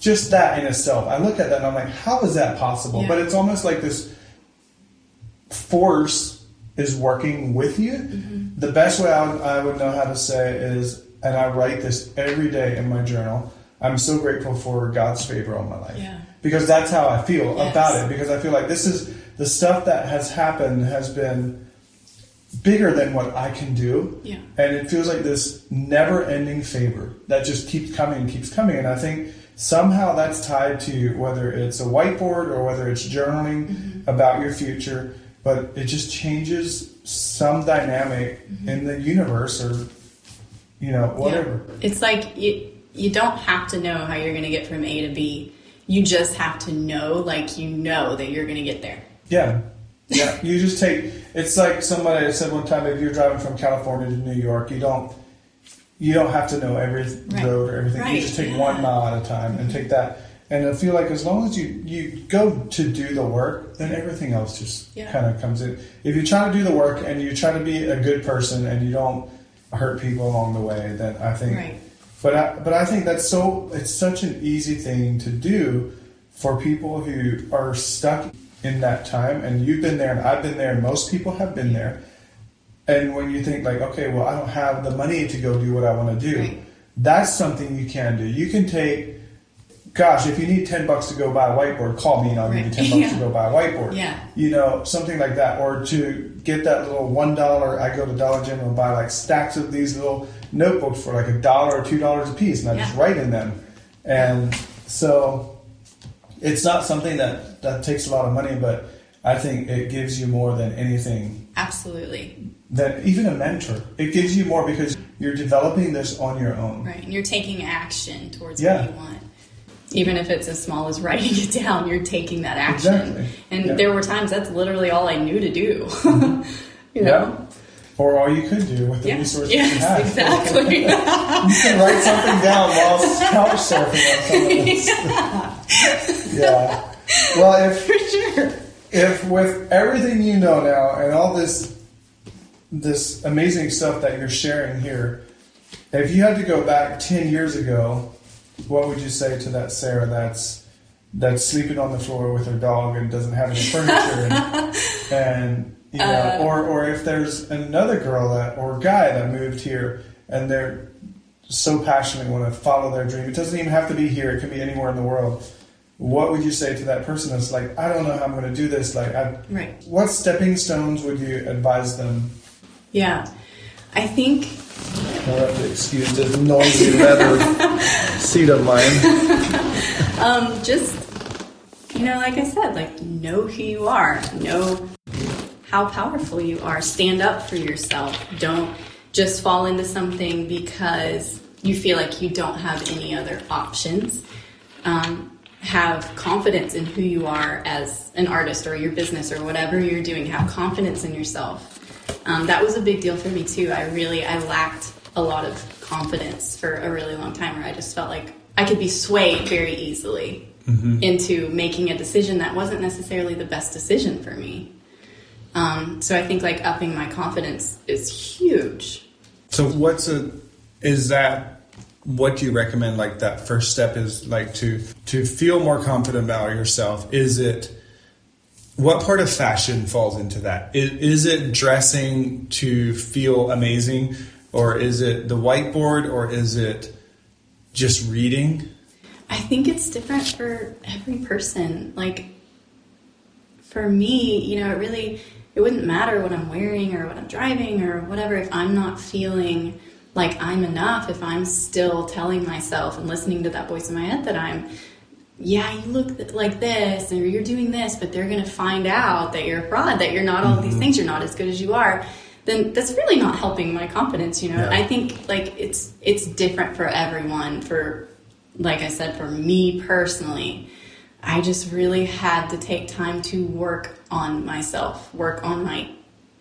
Just that in itself, I look at that and I'm like, how is that possible? Yeah. But it's almost like this force is working with you. Mm-hmm. The best way I would, I would know how to say is, and I write this every day in my journal. I'm so grateful for God's favor on my life Yeah. because that's how I feel Yes. about it. Because I feel like this is the stuff that has happened has been bigger than what I can do. Yeah. And it feels like this never ending favor that just keeps coming and keeps coming. And I think somehow that's tied to whether it's a whiteboard or whether it's journaling Mm-hmm. about your future, but it just changes some dynamic Mm-hmm. in the universe or, you know, whatever. Yeah. It's like you you don't have to know how you're going to get from A to B. You just have to know, like you know that you're going to get there. Yeah. Yeah. you just take it's like somebody said one time if you're driving from California to New York, you don't you don't have to know every Right. road or everything. You just take yeah. one mile at a time and take that. And I feel like as long as you, you go to do the work, then everything else just Yeah. kind of comes in. If you try to do the work and you try to be a good person and you don't hurt people along the way, then I think Right. but I, but I think that's so it's such an easy thing to do for people who are stuck in that time and you've been there and I've been there and most people have been there and when you think like okay well I don't have the money to go do what I want to do Right. that's something you can do you can take gosh, if you need 10 bucks to go buy a whiteboard, call me and I'll give you 10 bucks Yeah. to go buy a whiteboard. Yeah. You know, something like that. Or to get that little $1, I go to Dollar General and buy like stacks of these little notebooks for like a dollar or two dollars a piece and I just write in them. And so it's not something that, that takes a lot of money, but I think it gives you more than anything Absolutely. than even a mentor. It gives you more because you're developing this on your own. Right. And you're taking action towards Yeah. what you want. Even if it's as small as writing it down, you're taking that action. Exactly. And Yeah. there were times that's literally all I knew to do. you know? Yeah. Or all you could do with the Yeah. resources you Yes, have. exactly. You can write something down while couch surfing on yeah. Well, if For sure. if with everything you know now and all this this amazing stuff that you're sharing here, if you had to go back ten years ago, what would you say to that Sarah that's that's sleeping on the floor with her dog and doesn't have any furniture and, and you know, Uh. or or if there's another girl that or guy that moved here and they're so passionately want to follow their dream. It doesn't even have to be here; it can be anywhere in the world. What would you say to that person that's like, I don't know how I'm going to do this? Like, I, Right. what stepping stones would you advise them? Yeah. I think I'll have to excuse this noisy leather seat of mine. um, just you know, like I said, like know who you are, know how powerful you are. Stand up for yourself. Don't just fall into something because you feel like you don't have any other options. Um, have confidence in who you are as an artist or your business or whatever you're doing. Have confidence in yourself. Um, that was a big deal for me too. I really I lacked a lot of confidence for a really long time, where I just felt like I could be swayed very easily into making a decision that wasn't necessarily the best decision for me. Um, so I think like upping my confidence is huge. So, what's a is that? What do you recommend? Like that first step is like to to feel more confident about yourself. Is it what part of fashion falls into that? Is, is it dressing to feel amazing, or is it the whiteboard, or is it just reading? I think it's different for every person. Like for me, you know, it really it wouldn't matter what I'm wearing or what I'm driving or whatever if I'm not feeling like I'm enough, if I'm still telling myself and listening to that voice in my head that I'm yeah, you look th- like this or you're doing this, but they're going to find out that you're a fraud, that you're not all these mm-hmm. things, you're not as good as you are. Then that's really not helping my confidence, you know. Yeah. I think like it's it's different for everyone. For like I said, for me personally, I just really had to take time to work on myself, work on my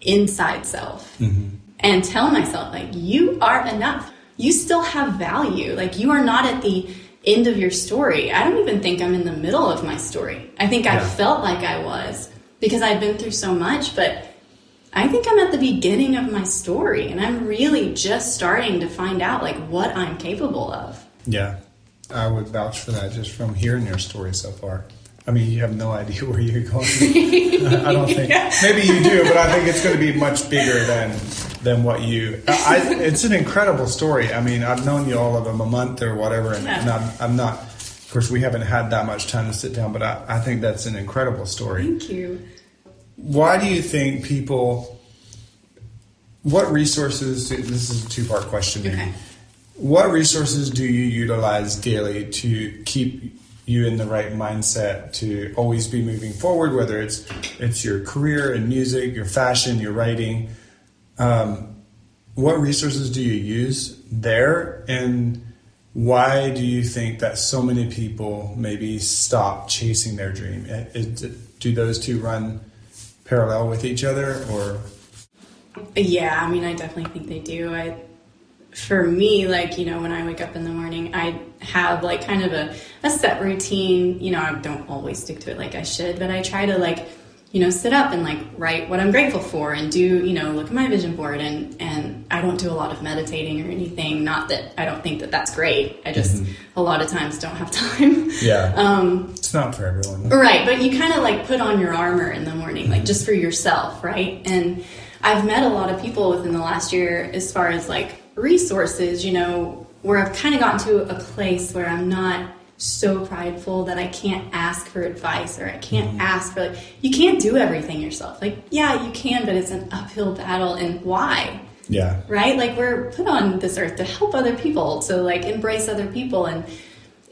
inside self, mm-hmm. and tell myself, like, you are enough. You still have value. Like, you are not at the end of your story. I don't even think I'm in the middle of my story. I think I felt like I was because I've been through so much, but I think I'm at the beginning of my story and I'm really just starting to find out like what I'm capable of. Yeah, I would vouch for that just from hearing your story so far. I mean, you have no idea where you're going. I don't think. Maybe you do, but I think it's going to be much bigger than than what you. I, it's an incredible story. I mean, I've known you all of them a month or whatever, and, Yeah. and I'm, I'm not. Of course, we haven't had that much time to sit down, but I, I think that's an incredible story. Thank you. Why do you think people? What resources? This is a two part question. maybe. Okay. What resources do you utilize daily to keep you in the right mindset to always be moving forward? Whether it's it's your career in music, your fashion, your writing. Um, what resources do you use there, and why do you think that so many people maybe stop chasing their dream? Eh, Is- do those two run parallel with each other, or Yeah, I mean, I definitely think they do. I, for me, like you know, when I wake up in the morning, I have like kind of a, a set routine. You know, I don't always stick to it like I should, but I try to like, you know, sit up and like write what I'm grateful for, and do you know, look at my vision board, and and I don't do a lot of meditating or anything. Not that I don't think that that's great. I just a lot of times don't have time. yeah, Um, it's not for everyone. Right, but you kind of like put on your armor in the morning, like just for yourself, right? And I've met a lot of people within the last year as far as like resources, you know, where I've kind of gotten to a place where I'm not so prideful that I can't ask for advice or I can't mm-hmm. ask for like you can't do everything yourself. Like yeah, you can, but it's an uphill battle and why? Yeah. Right? Like we're put on this earth to help other people, to like embrace other people and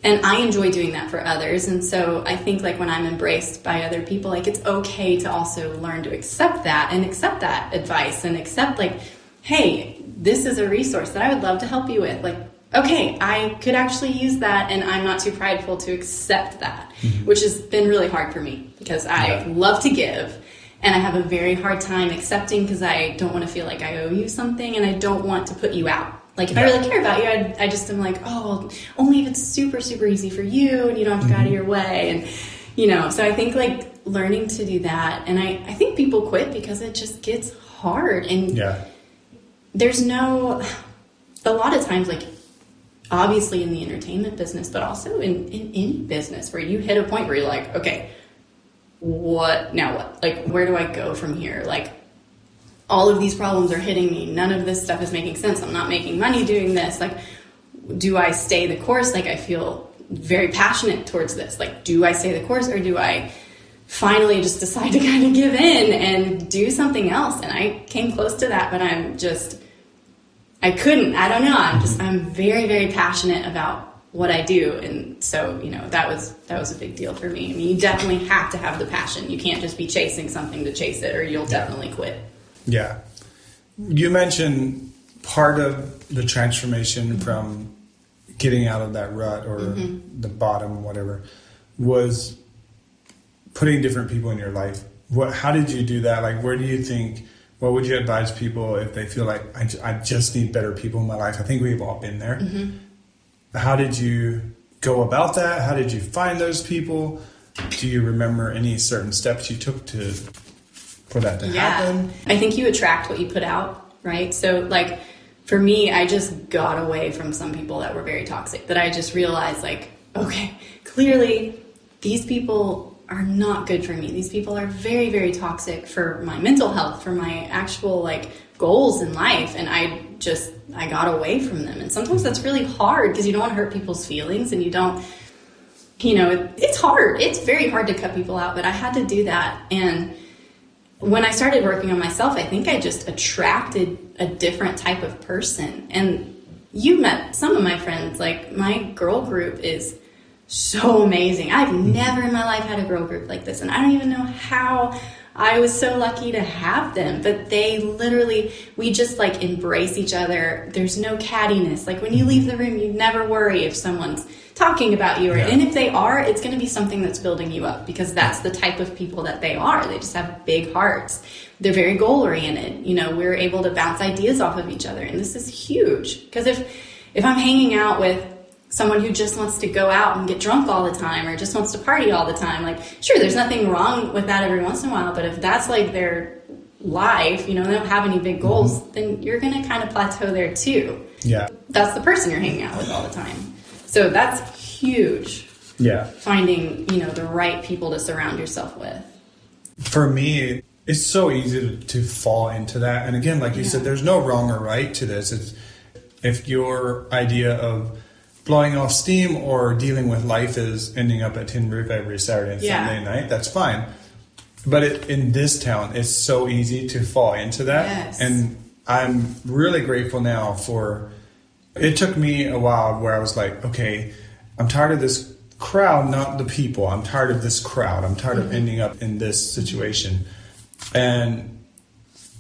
and I enjoy doing that for others. And so I think like when I'm embraced by other people, like it's okay to also learn to accept that and accept that advice and accept like, hey, this is a resource that I would love to help you with. Like, okay, I could actually use that and I'm not too prideful to accept that, mm-hmm. which has been really hard for me because I yeah. love to give and I have a very hard time accepting because I don't want to feel like I owe you something and I don't want to put you out. Like if yeah. I really care about you, I, I just am like, oh, only if it's super super easy for you and you don't have to mm-hmm. go out of mm-hmm. your way, and you know. So I think like learning to do that, and I I think people quit because it just gets hard, and yeah, there's no a lot of times like obviously in the entertainment business, but also in in any business where you hit a point where you're like, okay, what now? What like where do I go from here? Like all of these problems are hitting me. None of this stuff is making sense. I'm not making money doing this. Like, do I stay the course? Like, I feel very passionate towards this. Like, do I stay the course or do I finally just decide to kind of give in and do something else? And I came close to that, but I'm just, I couldn't. I don't know. I'm just, I'm very, very passionate about what I do, and so you know that was that was a big deal for me. I mean, you definitely have to have the passion. You can't just be chasing something to chase it, or you'll definitely quit. Yeah. You mentioned part of the transformation from getting out of that rut or mm-hmm. the bottom, whatever, was putting different people in your life. What? How did you do that? Like, where do you think? What would you advise people if they feel like I, I just need better people in my life? I think we've all been there. Mm-hmm. How did you go about that? How did you find those people? Do you remember any certain steps you took to for that to yeah. happen. I think you attract what you put out, right? So like for me, I just got away from some people that were very toxic. That I just realized like, okay, clearly these people are not good for me. These people are very, very toxic for my mental health, for my actual like goals in life. And I just, I got away from them. And sometimes that's really hard because you don't want to hurt people's feelings and you don't, you know, it's hard. It's very hard to cut people out, but I had to do that. And when I started working on myself, I think I just attracted a different type of person. And you met some of my friends, like my girl group is so amazing. I've mm-hmm. never in my life had a girl group like this, and I don't even know how I was so lucky to have them. But they literally, we just like embrace each other. There's no cattiness. Like when you leave the room, you never worry if someone's talking about you. Or, yeah. And if they are, it's going to be something that's building you up because that's the type of people that they are. They just have big hearts. They're very goal oriented. You know, we're able to bounce ideas off of each other. And this is huge because if, if I'm hanging out with someone who just wants to go out and get drunk all the time or just wants to party all the time, like, sure, there's nothing wrong with that every once in a while, but if that's like their life, you know, they don't have any big goals, mm-hmm. then you're going to kind of plateau there too. Yeah. That's the person you're hanging out with all the time. So that's huge. Yeah. Finding, you know, the right people to surround yourself with. For me, it's so easy to, to fall into that. And again, like you yeah. said, there's no wrong or right to this. It's if your idea of blowing off steam or dealing with life is ending up at Tin Roof every Saturday and yeah. Sunday night, that's fine. But it, in this town, it's so easy to fall into that. Yes. And I'm really grateful now for it took me a while where I was like, okay, I'm tired of this crowd, not the people. I'm tired of this crowd. I'm tired mm-hmm. of ending up in this situation. And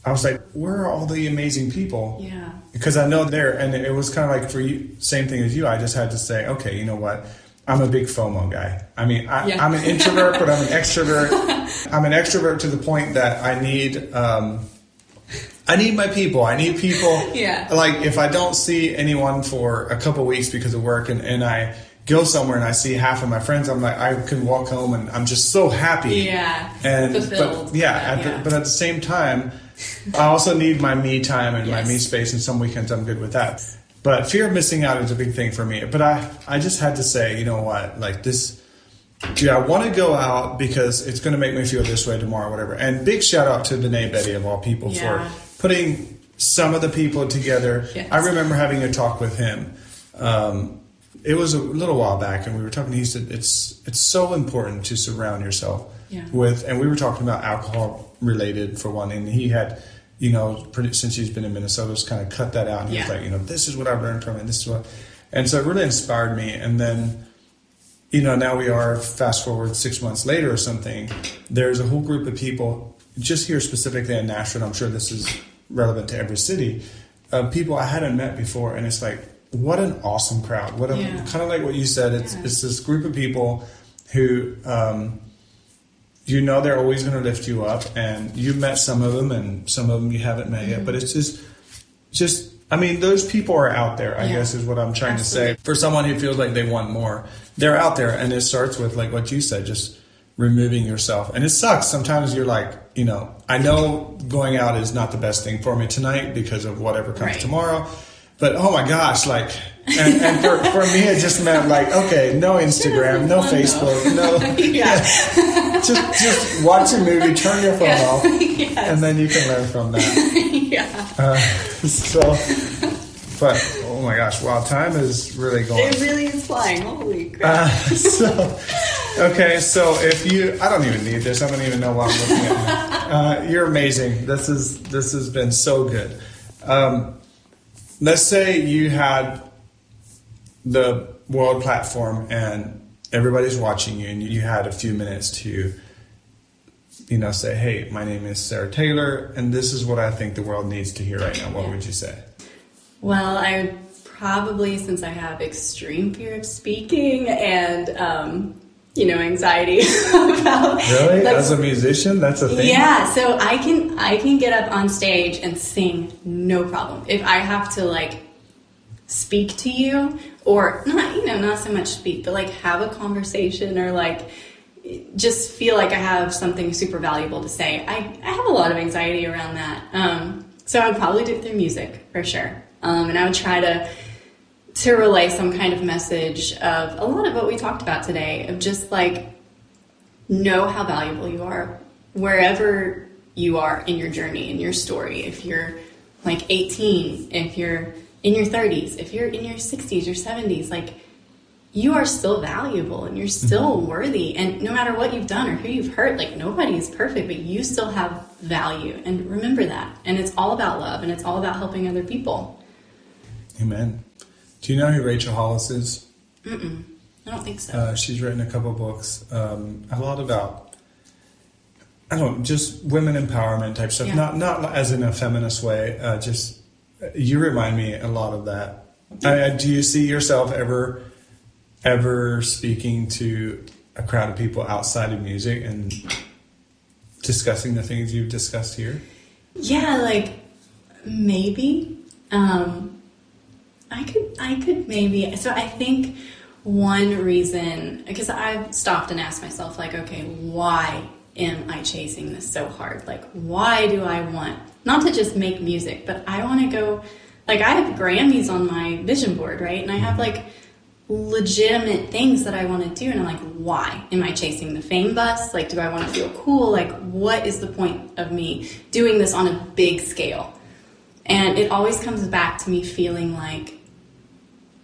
I was like, where are all the amazing people? Yeah. Because I know there, and it was kind of like for you, same thing as you. I just had to say, okay, you know what? I'm a big FOMO guy. I mean, I, am an introvert, but I'm an extrovert. I'm an extrovert to the point that I need um, I need my people. I need people. yeah. Like if I don't see anyone for a couple weeks because of work and, and I go somewhere and I see half of my friends, I'm like, I can walk home and I'm just so happy. Yeah. And, Fulfilled. but yeah, at yeah. The, but at the same time, I also need my me time and yes. my me space and some weekends I'm good with that. But fear of missing out is a big thing for me. But I, I just had to say, you know what, like this, yeah, I want to go out because it's going to make me feel this way tomorrow, whatever. And big shout out to Danae Betty of all people yeah. for putting some of the people together. Yes. I remember having a talk with him um, it was a little while back, and we were talking. He said it's it's so important to surround yourself Yeah. with, and we were talking about alcohol related for one, and he had. You know, pretty, since he's been in Minnesota, just kind of cut that out. And he was like, you know, this is what I've learned from it. This is what, and so it really inspired me. And then, you know, now we are fast forward six months later or something. There's a whole group of people just here specifically in Nashville. I'm sure this is relevant to every city. Uh, people I hadn't met before, and it's like, what an awesome crowd! What a Yeah. kind of like what you said. It's Yeah. it's this group of people who. Um, you know they're always going to lift you up, and you've met some of them, and some of them you haven't met yet. But it's just, just I mean, those people are out there. I Yeah. guess is what I'm trying to say. For someone who feels like they want more, they're out there, and it starts with like what you said, just removing yourself. And it sucks. Sometimes you're like, you know, I know going out is not the best thing for me tonight because of whatever comes Right. tomorrow. But oh my gosh, like, and, and for, for me, it just meant like, okay, no Instagram, no though. Facebook, no, Yeah. just just watch a movie, turn your phone Yeah. off, Yes. and then you can learn from that. yeah. Uh, so, but oh my gosh, wow, time is really going. It really is flying. Holy crap. Uh, so, okay, so if you, I don't even need this. I don't even know why I'm looking at. Uh, you're amazing. This is this has been so good. Um, let's say you had the world platform and everybody's watching you, and you had a few minutes to, you know, say, "Hey, my name is Sarah Taylor, and this is what I think the world needs to hear right now." What would you say? Well, I would probably, since I have extreme fear of speaking and, um, you know, anxiety about Really, like, as a musician, that's a thing. Yeah, so I can I can get up on stage and sing no problem. If I have to like speak to you or not, you know, not so much speak, but like have a conversation or like just feel like I have something super valuable to say. I, I have a lot of anxiety around that. Um, so I would probably do it through music for sure. Um, and I would try to to relay some kind of message of a lot of what we talked about today of just like know how valuable you are wherever you are in your journey in your story. If you're like 18 if you're in your 30s if you're in your 60s or 70s like you are still valuable and you're still mm-hmm. worthy. And no matter what you've done or who you've hurt like nobody is perfect but you still have value. And remember that. And it's all about love and it's all about helping other people. Amen. Do you know who Rachel Hollis is? i don't think so Uh, she's written a couple books, um, a lot about, I don't just women empowerment type stuff. Yeah. Not not as in a feminist way. Uh, just you remind me a lot of that. I, I, do you see yourself ever ever speaking to a crowd of people outside of music and discussing the things you've discussed here? Yeah, like maybe. Um, I could, I could maybe. So I think one reason, because I've stopped and asked myself, like, okay, why am I chasing this so hard? Like, why do I want not to just make music, but I want to go. Like, I have Grammys on my vision board, right? And I have like legitimate things that I want to do. And I'm like, why am I chasing the fame bus? Like, do I want to feel cool? Like, what is the point of me doing this on a big scale? And it always comes back to me feeling like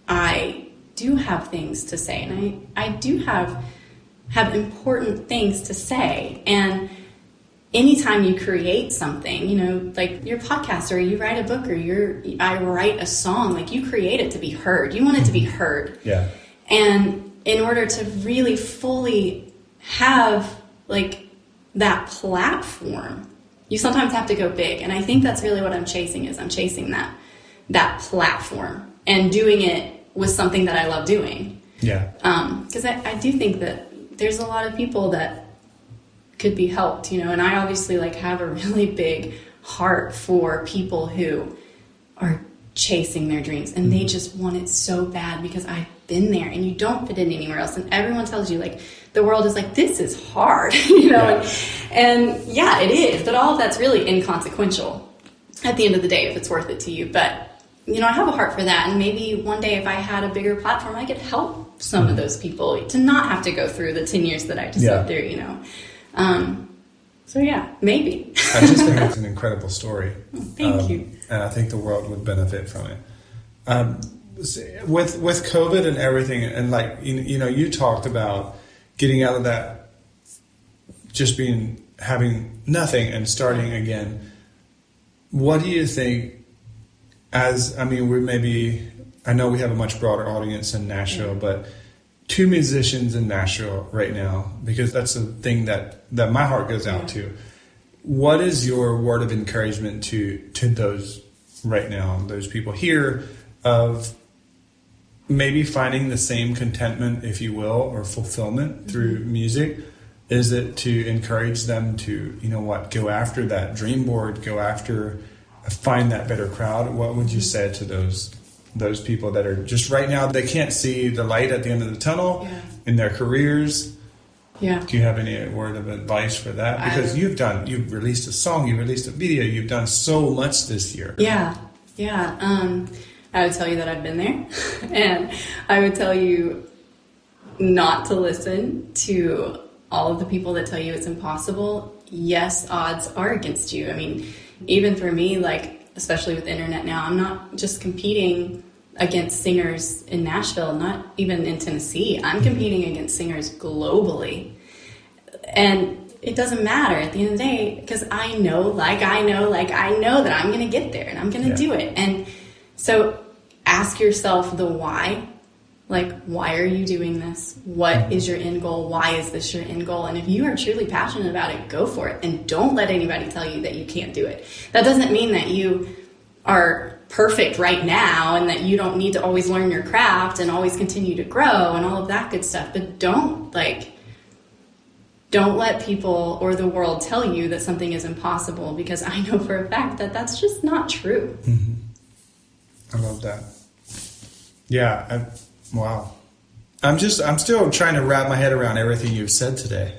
I do have things to say and I, I do have have important things to say. And anytime you create something, you know, like your podcast or you write a book or you're I write a song, like you create it to be heard. You want it to be heard. Yeah. And in order to really fully have like that platform, you sometimes have to go big. And I think that's really what I'm chasing is I'm chasing that that platform and doing it with something that I love doing. Yeah. Um, because I, I do think that there's a lot of people that could be helped, you know, and I obviously like have a really big heart for people who are chasing their dreams and they mm-hmm. just want it so bad because I've been there and you don't fit in anywhere else and everyone tells you like the world is like this is hard you know Yeah. and, and yeah it is but all of that's really inconsequential at the end of the day if it's worth it to you but you know I have a heart for that and maybe one day if I had a bigger platform I could help some of those people to not have to go through the 10 years that I just Yeah. went through you know um, so yeah maybe I just think it's an incredible story. Thank Um, you. And I think the world would benefit from it. Um, with with COVID and everything, and like you, you know, you talked about getting out of that, just being having nothing and starting again. What do you think? As I mean, we maybe I know we have a much broader audience in Nashville, but two musicians in Nashville right now because that's the thing that that my heart goes out to. What is your word of encouragement to to those right now, those people here of maybe finding the same contentment, if you will, or fulfillment mm-hmm. through music? Is it to encourage them to, you know what, go after that dream board, go after find that better crowd? What would you say to those those people that are just right now they can't see the light at the end of the tunnel yeah. in their careers? Yeah. Do you have any word of advice for that? Because I, you've done, you've released a song, you've released a video, you've done so much this year. Yeah, yeah. Um, I would tell you that I've been there, and I would tell you not to listen to all of the people that tell you it's impossible. Yes, odds are against you. I mean, even for me, like especially with internet now, I'm not just competing against singers in Nashville, not even in Tennessee. I'm mm-hmm. competing against singers globally. And it doesn't matter at the end of the day because I know, like I know, like I know that I'm going to get there and I'm going to yeah. do it. And so ask yourself the why. Like, why are you doing this? What is your end goal? Why is this your end goal? And if you are truly passionate about it, go for it. And don't let anybody tell you that you can't do it. That doesn't mean that you are perfect right now and that you don't need to always learn your craft and always continue to grow and all of that good stuff. But don't, like, don't let people or the world tell you that something is impossible because I know for a fact that that's just not true. Mm-hmm. I love that. Yeah. I, wow. I'm just, I'm still trying to wrap my head around everything you've said today.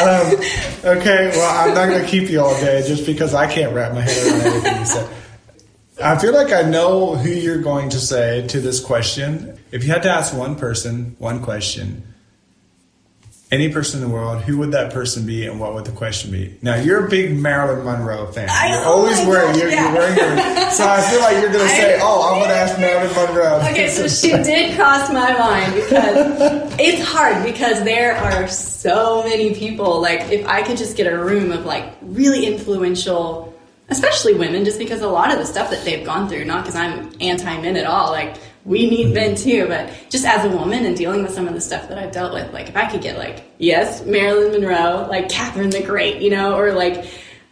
um, okay, well, I'm not going to keep you all day just because I can't wrap my head around everything you said. I feel like I know who you're going to say to this question. If you had to ask one person one question, any person in the world, who would that person be and what would the question be? Now, you're a big Marilyn Monroe fan. I, you're oh always wearing, you're, yeah. you're wearing your, so I feel like you're going to say, oh, I'm going to ask Marilyn Monroe. Okay, so she did cross my mind because it's hard because there are so many people. Like, if I could just get a room of like really influential, especially women, just because a lot of the stuff that they've gone through, not because I'm anti men at all, like, we need men too, but just as a woman and dealing with some of the stuff that I've dealt with, like if I could get like, yes, Marilyn Monroe, like Catherine the Great, you know, or like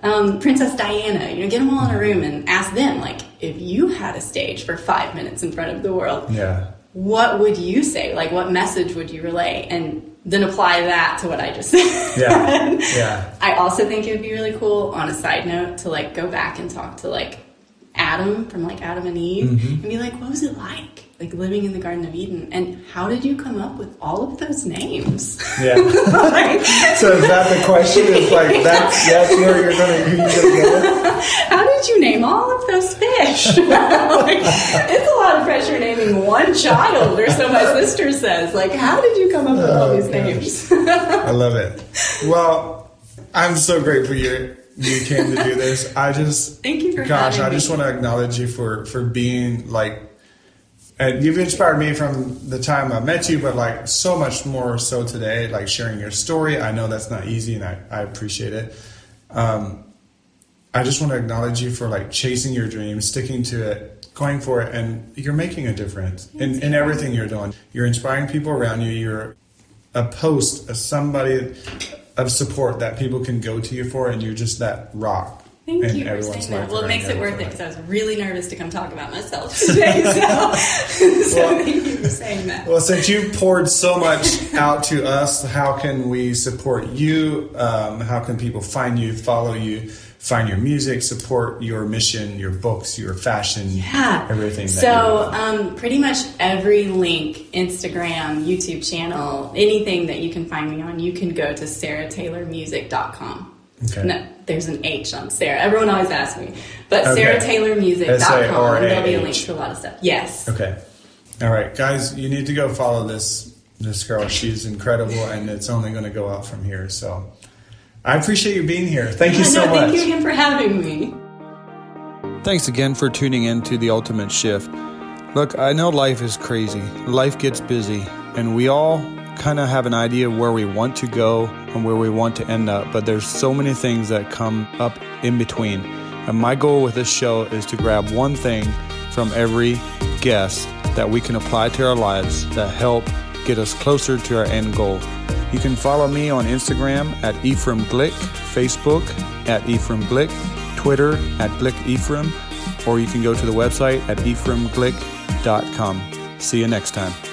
um, Princess Diana, you know, get them all in a room and ask them, like, if you had a stage for five minutes in front of the world, yeah, what would you say? Like, what message would you relay? And then apply that to what I just said. Yeah. yeah. I also think it would be really cool on a side note to like go back and talk to like Adam from like Adam and Eve mm-hmm. and be like, what was it like? Like living in the Garden of Eden, and how did you come up with all of those names? Yeah. like, so is that the question? Is like that's that's where you're gonna who you're gonna go How did you name all of those fish? like, it's a lot of pressure naming one child, or so my sister says. Like, how did you come up with all these gosh. names? I love it. Well, I'm so grateful you you came to do this. I just thank you for gosh. I just want to acknowledge you for for being like. And you've inspired me from the time I met you, but like so much more so today, like sharing your story. I know that's not easy and I, I appreciate it. Um, I just want to acknowledge you for like chasing your dreams, sticking to it, going for it, and you're making a difference in, in everything you're doing. You're inspiring people around you. You're a post, a somebody, of support that people can go to you for, and you're just that rock. Thank you for saying that. Well, it makes it worth it because I was really nervous to come talk about myself today. So, so well, thank you for saying that. Well, since you poured so much out to us, how can we support you? Um, how can people find you, follow you? Find your music, support your mission, your books, your fashion, yeah. everything. so, um, pretty much every link, Instagram, YouTube channel, anything that you can find me on, you can go to sarahtaylormusic.com. Okay. No, there's an H on Sarah. Everyone always asks me. But okay. sarahtaylormusic.com, and there'll be a link to a lot of stuff. Yes. Okay. All right, guys, you need to go follow this this girl. She's incredible, and it's only going to go out from here. So I appreciate you being here. Thank you so no, much. Thank you again for having me. Thanks again for tuning in to The Ultimate Shift. Look, I know life is crazy, life gets busy, and we all kind of have an idea of where we want to go and where we want to end up, but there's so many things that come up in between. And my goal with this show is to grab one thing from every guest that we can apply to our lives that help get us closer to our end goal. You can follow me on Instagram at Ephraim Glick, Facebook at Ephraim Glick, Twitter at Glick Ephraim, or you can go to the website at ephraimglick.com. See you next time.